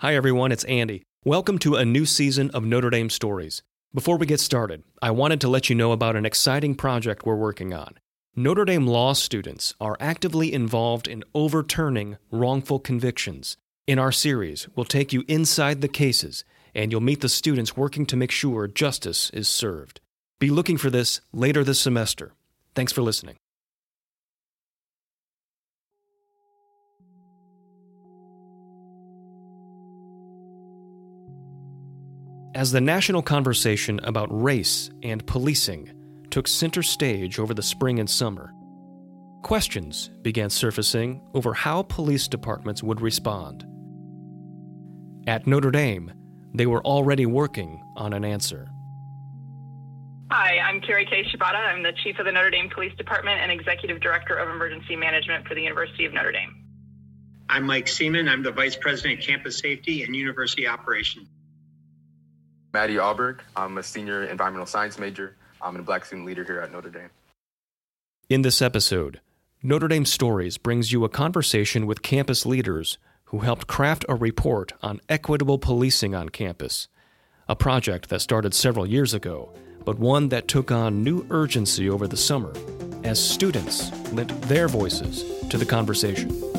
Hi, everyone, it's Andy. Welcome to a new season of Notre Dame Stories. Before we get started, I wanted to let you know about an exciting project we're working on. Notre Dame law students are actively involved in overturning wrongful convictions. In our series, we'll take you inside the cases, and you'll meet the students working to make sure justice is served. Be looking for this later this semester. Thanks for listening. As the national conversation about race and policing took center stage over the spring and summer, questions began surfacing over how police departments would respond. At Notre Dame, they were already working on an answer. Hi, I'm Keri Kei. Shibata. I'm the Chief of the Notre Dame Police Department and Executive Director of Emergency Management for the University of Notre Dame. I'm Mike Seamon. I'm the Vice President of Campus Safety and University Operations. Matty Aubourg. I'm a senior environmental science major. I'm a black student leader here at Notre Dame. In this episode, Notre Dame Stories brings you a conversation with campus leaders who helped craft a report on equitable policing on campus, a project that started several years ago, but one that took on new urgency over the summer as students lent their voices to the conversation.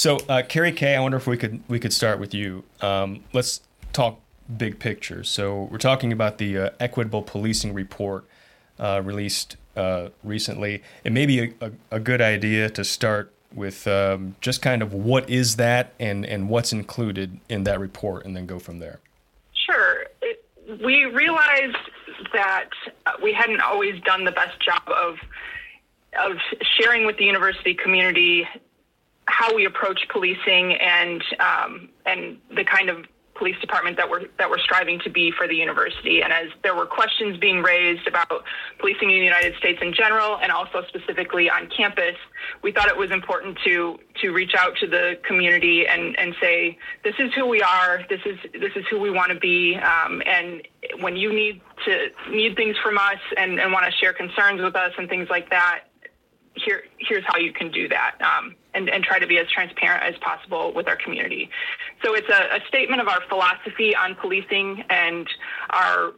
So, uh, Keri Kei, I wonder if we could we could start with you. Um, let's talk big picture. So, we're talking about the uh, Equitable Policing Report uh, released uh, recently. It may be a, a, a, good idea to start with um, just kind of what is that and and what's included in that report, and then go from there. Sure. It, we realized that we hadn't always done the best job of of sharing with the university community how we approach policing and um, and the kind of police department that we're that we're striving to be for the university. And as there were questions being raised about policing in the United States in general, and also specifically on campus, we thought it was important to to reach out to the community and and say this is who we are, this is this is who we want to be, um, and when you need to need things from us and, and want to share concerns with us and things like that, here here's how you can do that um, and, and try to be as transparent as possible with our community so it's a, a statement of our philosophy on policing and our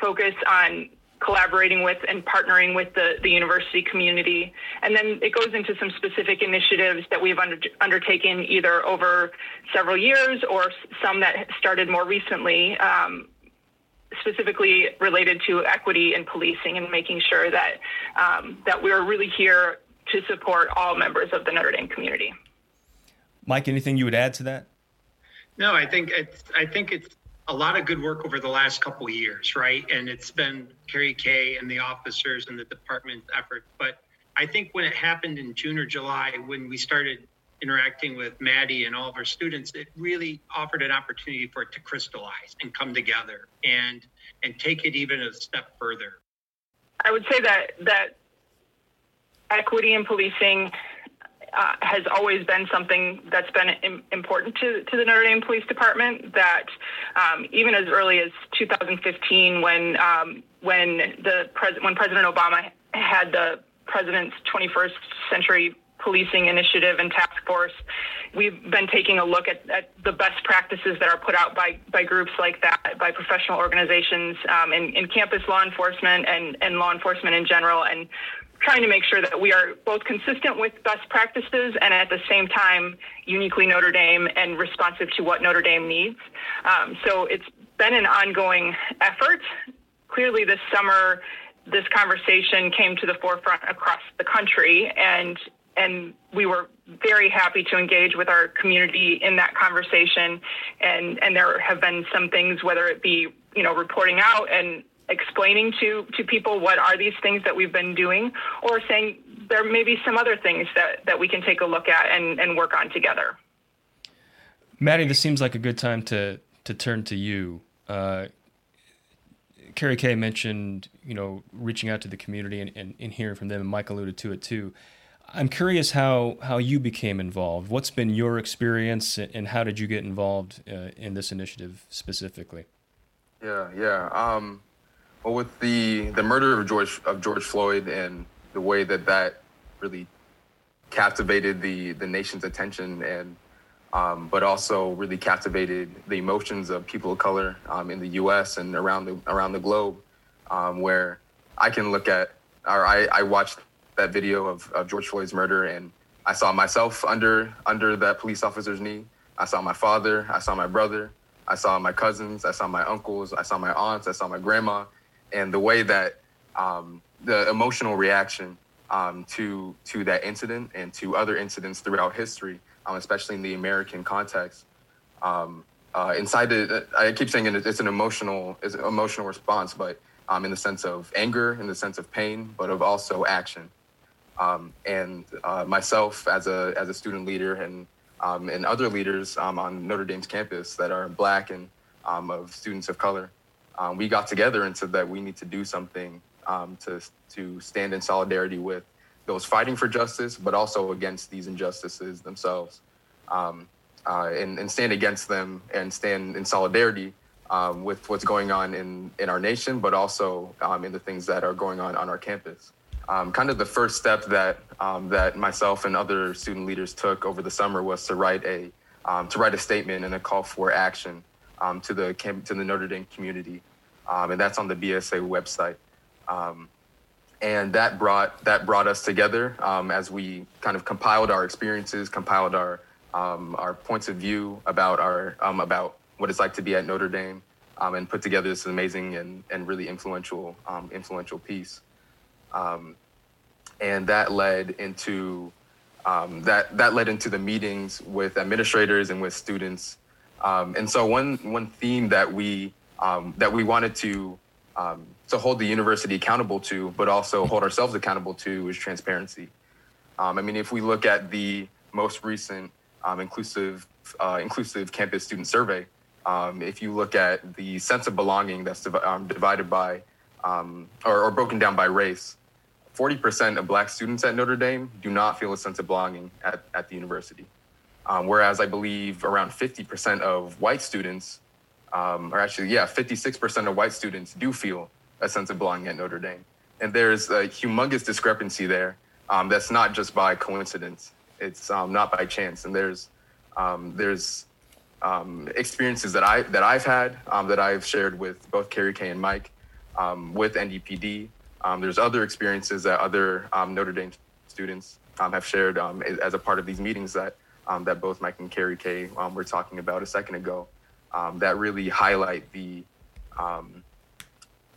focus on collaborating with and partnering with the, the university community. And then it goes into some specific initiatives that we've under, undertaken either over several years or some that started more recently. Um, specifically related to equity in policing and making sure that um, that we're really here to support all members of the Notre Dame community. Mike, anything you would add to that? No, I think it's I think it's a lot of good work over the last couple of years, right? And it's been Keri Kei and the officers and the department's effort. But I think when it happened in June or July, when we started interacting with Matty and all of our students, it really offered an opportunity for it to crystallize and come together and and take it even a step further. I would say that that equity in policing uh, has always been something that's been Im- important to, to the Notre Dame Police Department. That um, even as early as 2015, when um, when the pres- when President Obama had the president's 21st century policing initiative and task force. We've been taking a look at, at the best practices that are put out by, by groups like that, by professional organizations um, in, in campus law enforcement and, and law enforcement in general, and trying to make sure that we are both consistent with best practices and at the same time uniquely Notre Dame and responsive to what Notre Dame needs. Um, so it's been an ongoing effort. Clearly, this summer, this conversation came to the forefront across the country, and and we were very happy to engage with our community in that conversation. And, and there have been some things, whether it be, you know, reporting out and explaining to, to people what are these things that we've been doing, or saying there may be some other things that, that we can take a look at and, and work on together. Matty, this seems like a good time to, to turn to you. Uh, Keri Kei mentioned, you know, reaching out to the community and, and, and hearing from them, and Mike alluded to it too. I'm curious how how you became involved. What's been your experience, and how did you get involved uh, in this initiative specifically? Yeah, yeah. Um, well, with the the murder of George of George Floyd and the way that that really captivated the the nation's attention and um, but also really captivated the emotions of people of color um, in the U.S. and around the around the globe, um, where I can look at or I, I watched that video of, of George Floyd's murder and I saw myself under under that police officer's knee. I saw my father. I saw my brother. I saw my cousins. I saw my uncles. I saw my aunts. I saw my grandma, and the way that um, the emotional reaction um, to to that incident and to other incidents throughout history, um, especially in the American context. Um, uh, inside the, I keep saying it's an emotional, it's an emotional response, but um, in the sense of anger, in the sense of pain, but of also action. Um, and uh, myself as a as a student leader and um, and other leaders um, on Notre Dame's campus that are black and um, of students of color, um, we got together and said that we need to do something um, to to stand in solidarity with those fighting for justice, but also against these injustices themselves, uh, and, and stand against them and stand in solidarity with what's going on in, in our nation, but also in the things that are going on on our campus. Um, kind of the first step that um, that myself and other student leaders took over the summer was to write a um, to write a statement and a call for action um, to the to the Notre Dame community, and that's on the BSA website. and that brought that brought us together as we kind of compiled our experiences, compiled our our points of view about our about what it's like to be at Notre Dame, um, and put together this amazing and, and really influential um, influential piece. Um, and that led into um, that that led into the meetings with administrators and with students. Um, and so one one theme that we um, that we wanted to to hold the university accountable to, but also hold ourselves accountable to, is transparency. I mean, if we look at the most recent inclusive uh, inclusive campus student survey, um, if you look at the sense of belonging that's div- um, divided by um, or, or, broken down by race, 40% of black students at Notre Dame do not feel a sense of belonging at, at the university. Um, whereas I believe around 50% of white students, um, or actually, yeah, 56% of white students do feel a sense of belonging at Notre Dame. And there's a humongous discrepancy there um, that's not just by coincidence. It's not by chance. And there's there's um, experiences that I that I've had um, that I've shared with both Keri Kei and Mike um, with NDPD. Um, there's other experiences that other um, Notre Dame students um, have shared as a part of these meetings that that both Mike and Keri Kei were talking about a second ago. that really highlight the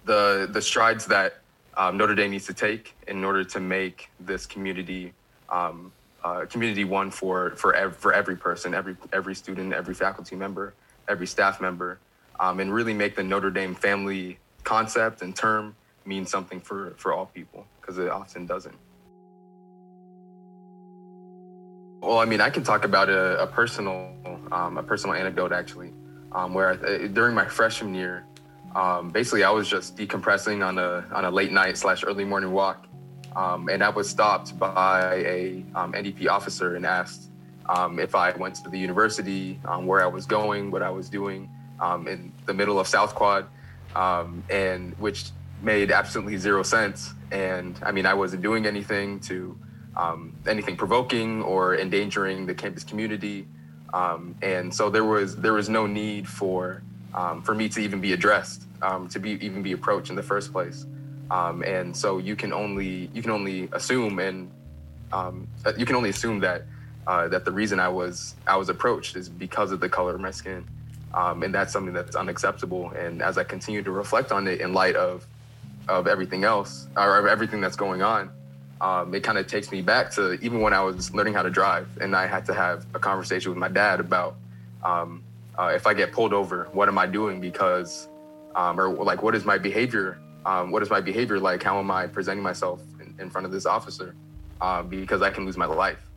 the the strides that Notre Dame needs to take in order to make this community um, uh, community one for for ev- for every person, every every student, every faculty member, every staff member, um, and really make the Notre Dame family concept and term mean something for for all people because it often doesn't. Well, I mean, I can talk about a, a personal um, a personal anecdote actually, um, where I, during my freshman year, um, basically I was just decompressing on a on a late night slash early morning walk um, and I was stopped by a um, NDP officer and asked um, if I went to the university, where I was going, what I was doing in the middle of South Quad, and which made absolutely zero sense. And I mean, I wasn't doing anything to anything provoking or endangering the campus community. and so there was there was no need for for me to even be addressed, to be even be approached in the first place. Um, and so you can only you can only assume and um, uh, you can only assume that uh, that the reason I was I was approached is because of the color of my skin, um, and that's something that's unacceptable. And as I continue to reflect on it in light of of everything else or everything that's going on, um, it kind of takes me back to even when I was learning how to drive, and I had to have a conversation with my dad about um, uh, if I get pulled over, what am I doing because um, or like what is my behavior um, what is my behavior like? How am I presenting myself in, in front of this officer? Uh, because I can lose my life.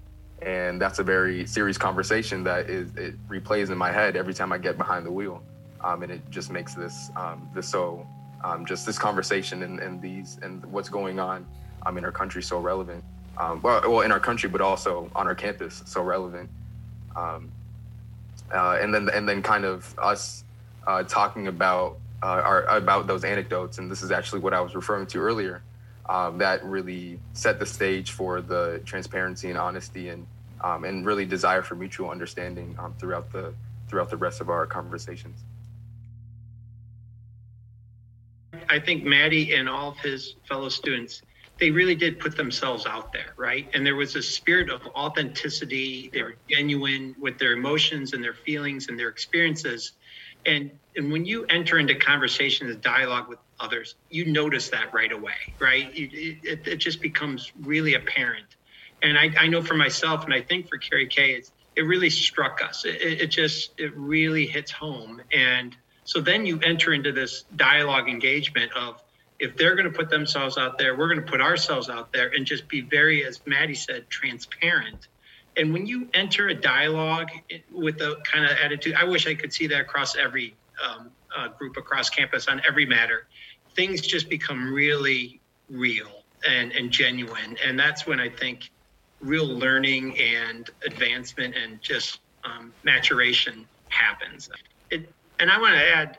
And that's a very serious conversation that is it replays in my head every time I get behind the wheel. Um, and it just makes this um, this so um, just this conversation and, and these and what's going on um, in our country so relevant. um, well, well, in our country, but also on our campus, so relevant. Um, uh, and then and then kind of us uh, talking about uh, our, about those anecdotes, and this is actually what I was referring to earlier. Um, that really set the stage for the transparency and honesty and um, and really desire for mutual understanding um, throughout the throughout the rest of our conversations. I think Matty and all of his fellow students, they really did put themselves out there, right? And there was a spirit of authenticity. They were genuine with their emotions and their feelings and their experiences. And and when you enter into conversations and dialogue with others, you notice that right away, right? It, it, just becomes really apparent and I, I know for myself, and I think for Keri Kei, it's, it really struck us. It, it just, it really hits home. And so then you enter into this dialogue engagement of if they're going to put themselves out there, we're going to put ourselves out there and just be very, as Matty said, transparent. And when you enter a dialogue with a kind of attitude, I wish I could see that across every um, uh, group across campus on every matter. Things just become really real and, and genuine. And that's when I think real learning and advancement and just um, maturation happens. It, and I want to add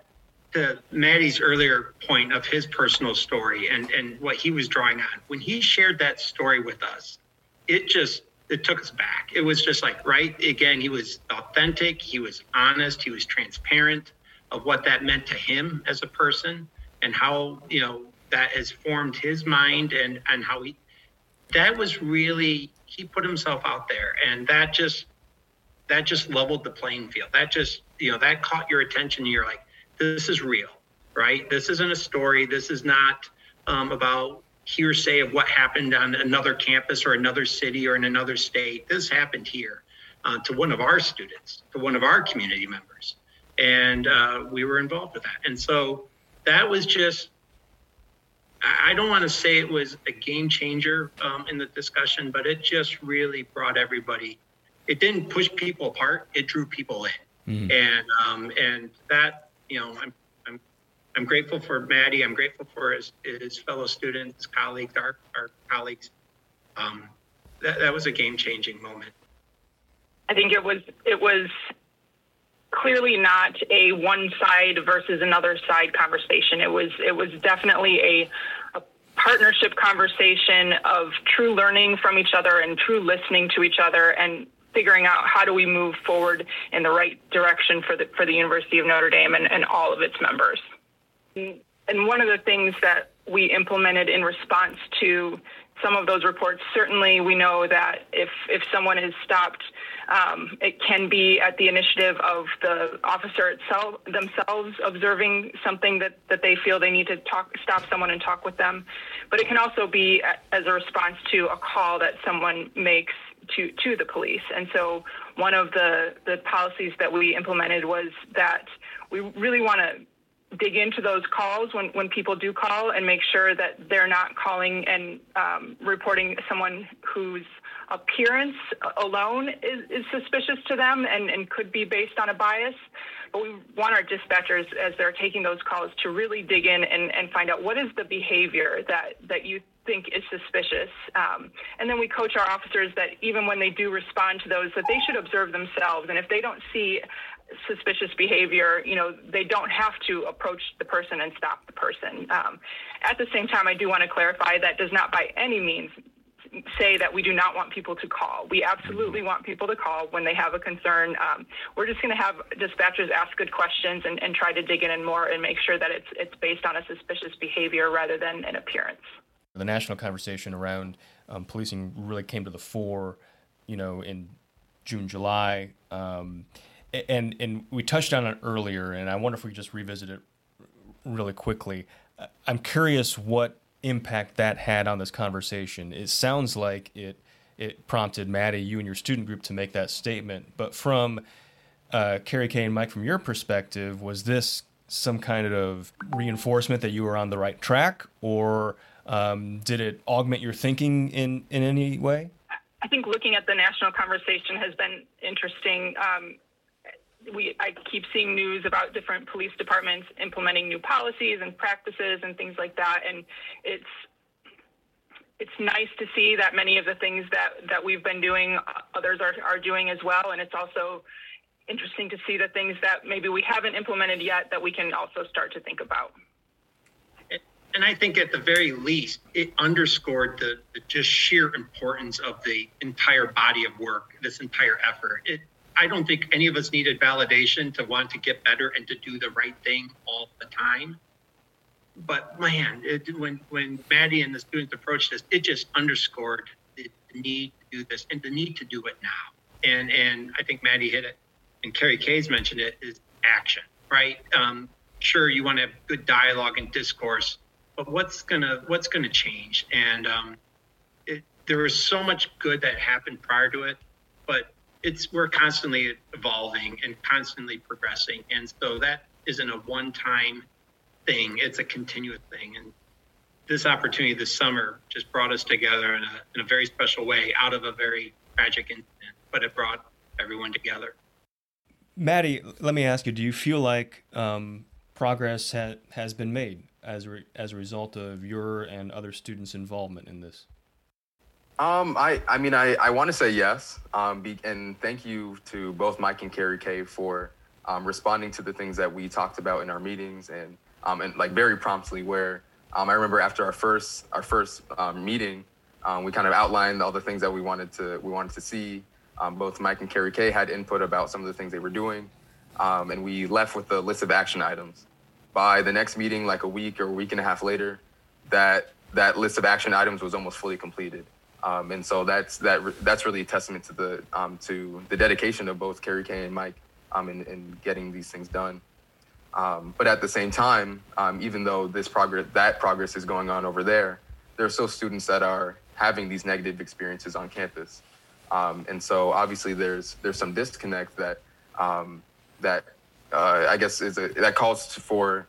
to Matty's earlier point of his personal story and, and what he was drawing on. When he shared that story with us, it just it took us back. It was just like, right, again, he was authentic, he was honest, he was transparent of what that meant to him as a person and how, you know, that has formed his mind and, and how he that was really he put himself out there and that just that just leveled the playing field that just you know that caught your attention and you're like this is real right? This isn't a story. This is not um, about hearsay of what happened on another campus or another city or in another state. This happened here uh, to one of our students to one of our community members. And uh, we were involved with that. And so that was just I don't want to say it was a game changer um, in the discussion, but it just really brought everybody. It didn't push people apart; it drew people in, mm. and um, and that you know, I'm I'm I'm grateful for Matty. I'm grateful for his his fellow students, colleagues, our our colleagues. Um, that that was a game changing moment. I think it was it was clearly not a one side versus another side conversation. It was it was definitely a, a partnership conversation of true learning from each other and true listening to each other and figuring out how do we move forward in the right direction for the for the University of Notre Dame and, and all of its members. And one of the things that we implemented in response to some of those reports, certainly we know that if if someone is stopped um, it can be at the initiative of the officer itself themselves observing something that, that they feel they need to talk, stop someone and talk with them. But it can also be as a response to a call that someone makes to, to the police. And so one of the, the policies that we implemented was that we really want to dig into those calls when, when people do call and make sure that they're not calling and um, reporting someone whose appearance alone is, is suspicious to them and, and could be based on a bias. But we want our dispatchers, as they're taking those calls, to really dig in and, and find out what is the behavior that, that you think is suspicious. Um, and then we coach our officers that even when they do respond to those, that they should observe themselves. And if they don't see suspicious behavior, you know, they don't have to approach the person and stop the person. Um, at the same time, I do want to clarify that does not by any means say that we do not want people to call. We absolutely want people to call when they have a concern. Um, we're just going to have dispatchers ask good questions and, and try to dig in and more and make sure that it's it's based on a suspicious behavior rather than an appearance. The national conversation around um, policing really came to the fore, you know, in June, July, um, and and we touched on it earlier. And I wonder if we could just revisit it really quickly. I'm curious what impact that had on this conversation. It sounds like it it prompted Matty, you and your student group to make that statement. But from uh, Keri Kei and Mike, from your perspective, was this some kind of reinforcement that you were on the right track, or um, did it augment your thinking in in any way? I think looking at the national conversation has been interesting. Um, we I keep seeing news about different police departments implementing new policies and practices and things like that, and it's it's nice to see that many of the things that, that we've been doing, others are, are doing as well. And it's also interesting to see the things that maybe we haven't implemented yet that we can also start to think about. And I think at the very least, it underscored the, the just sheer importance of the entire body of work, this entire effort. It, I don't think any of us needed validation to want to get better and to do the right thing all the time but man, it, when when Matty and the students approached this, it just underscored the, need to do this and the need to do it now. And and I think Matty hit it, and Keri Kei's mentioned it is action, right? Um, sure, you want to have good dialogue and discourse, but what's gonna what's gonna change? And um, it, there was so much good that happened prior to it, it's we're constantly evolving and constantly progressing, and so that isn't a one-time thing. It's a continuous thing. And this opportunity this summer just brought us together in a, in a very special way out of a very tragic incident, but it brought everyone together. Matty, let me ask you: Do you feel like um, progress ha- has been made as re- as a result of your and other students' involvement in this? Um, I, I mean, I, I want to say yes. Um, be, and thank you to both Mike and Keri Kei for um, responding to the things that we talked about in our meetings and um, and like very promptly. Where um, I remember after our first our first um, meeting, um, we kind of outlined all the things that we wanted to we wanted to see. Um, both Mike and Keri Kei had input about some of the things they were doing, um, and we left with a list of action items. By the next meeting, like a week or a week and a half later, that that list of action items was almost fully completed. Um, and so that's that that's really a testament to the um, to the dedication of both Keri Kei and Mike um, in, in getting these things done. Um, but at the same time, um, even though this progress, that progress is going on over there, there are still students that are having these negative experiences on campus. Um, and so obviously there's there's some disconnect that that uh, I guess is a, that calls for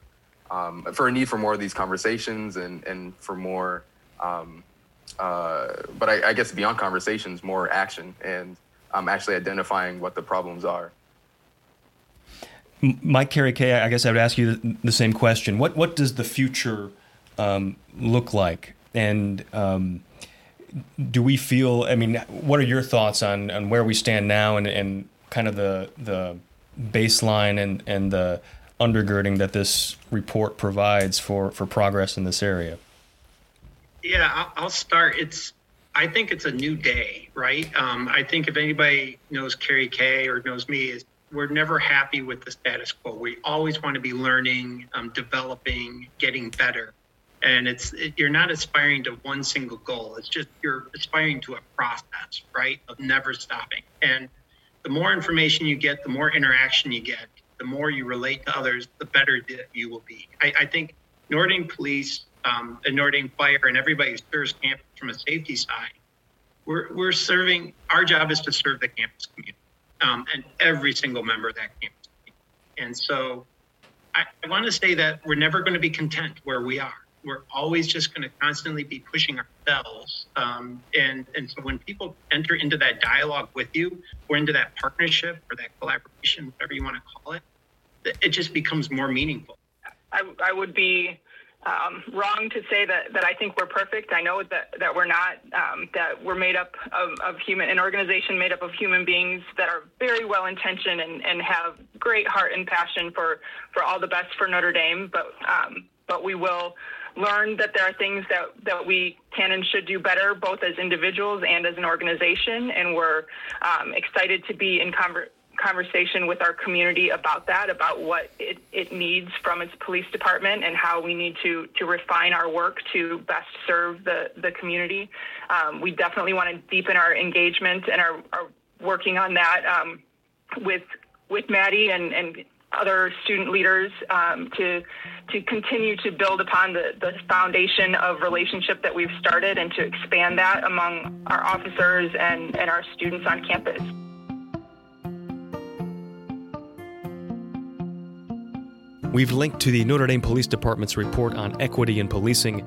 for a need for more of these conversations and and for more. Um, uh, but I, I, guess beyond conversations, more action and I'm actually identifying what the problems are. Mike Keri Kei, I guess I would ask you the, same question. What what does the future um, look like? And um, do we feel? I mean, what are your thoughts on, on where we stand now and, and kind of the the baseline and, and the undergirding that this report provides for, for progress in this area? Yeah, I'll start. It's I think it's a new day, right? Um, I think if anybody knows Keri Kei or knows me, is we're never happy with the status quo. We always want to be learning, um, developing, getting better. And it's it, you're not aspiring to one single goal. It's just you're aspiring to a process, right, of never stopping. And the more information you get, the more interaction you get, the more you relate to others, the better you will be. I, I think Dame Police um, Dame Fire and everybody who serves campus from a safety side, we're, we're serving, our job is to serve the campus community um, and every single member of that campus. And so I, I want to say that we're never going to be content where we are. We're always just going to constantly be pushing ourselves. Um, and, and so when people enter into that dialogue with you or into that partnership or that collaboration, whatever you want to call it, it just becomes more meaningful. I, I would be um, wrong to say that, that I think we're perfect. I know that, that we're not, um, that we're made up of, of human, an organization made up of human beings that are very well intentioned and, and have great heart and passion for, for all the best for Notre Dame. But, um, but we will learn that there are things that, that we can and should do better, both as individuals and as an organization. And we're um, excited to be in conversation conversation with our community about that, about what it, it needs from its police department and how we need to, to refine our work to best serve the, the community. Um, we definitely want to deepen our engagement and are, are working on that um, with, with Matty and, and other student leaders um, to to continue to build upon the, the foundation of relationship that we've started and to expand that among our officers and, and our students on campus. We've linked to the Notre Dame Police Department's report on equity in policing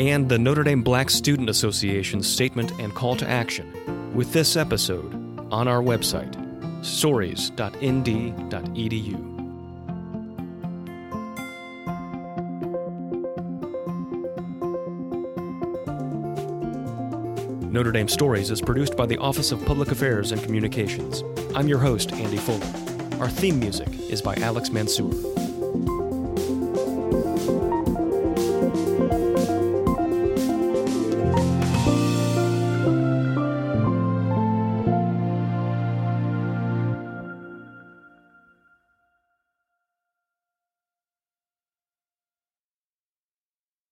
and the Notre Dame Black Student Association's statement and call to action with this episode on our website, stories.nd.edu. Notre Dame Stories is produced by the Office of Public Affairs and Communications. I'm your host, Andy Fuller. Our theme music is by Alex Mansour.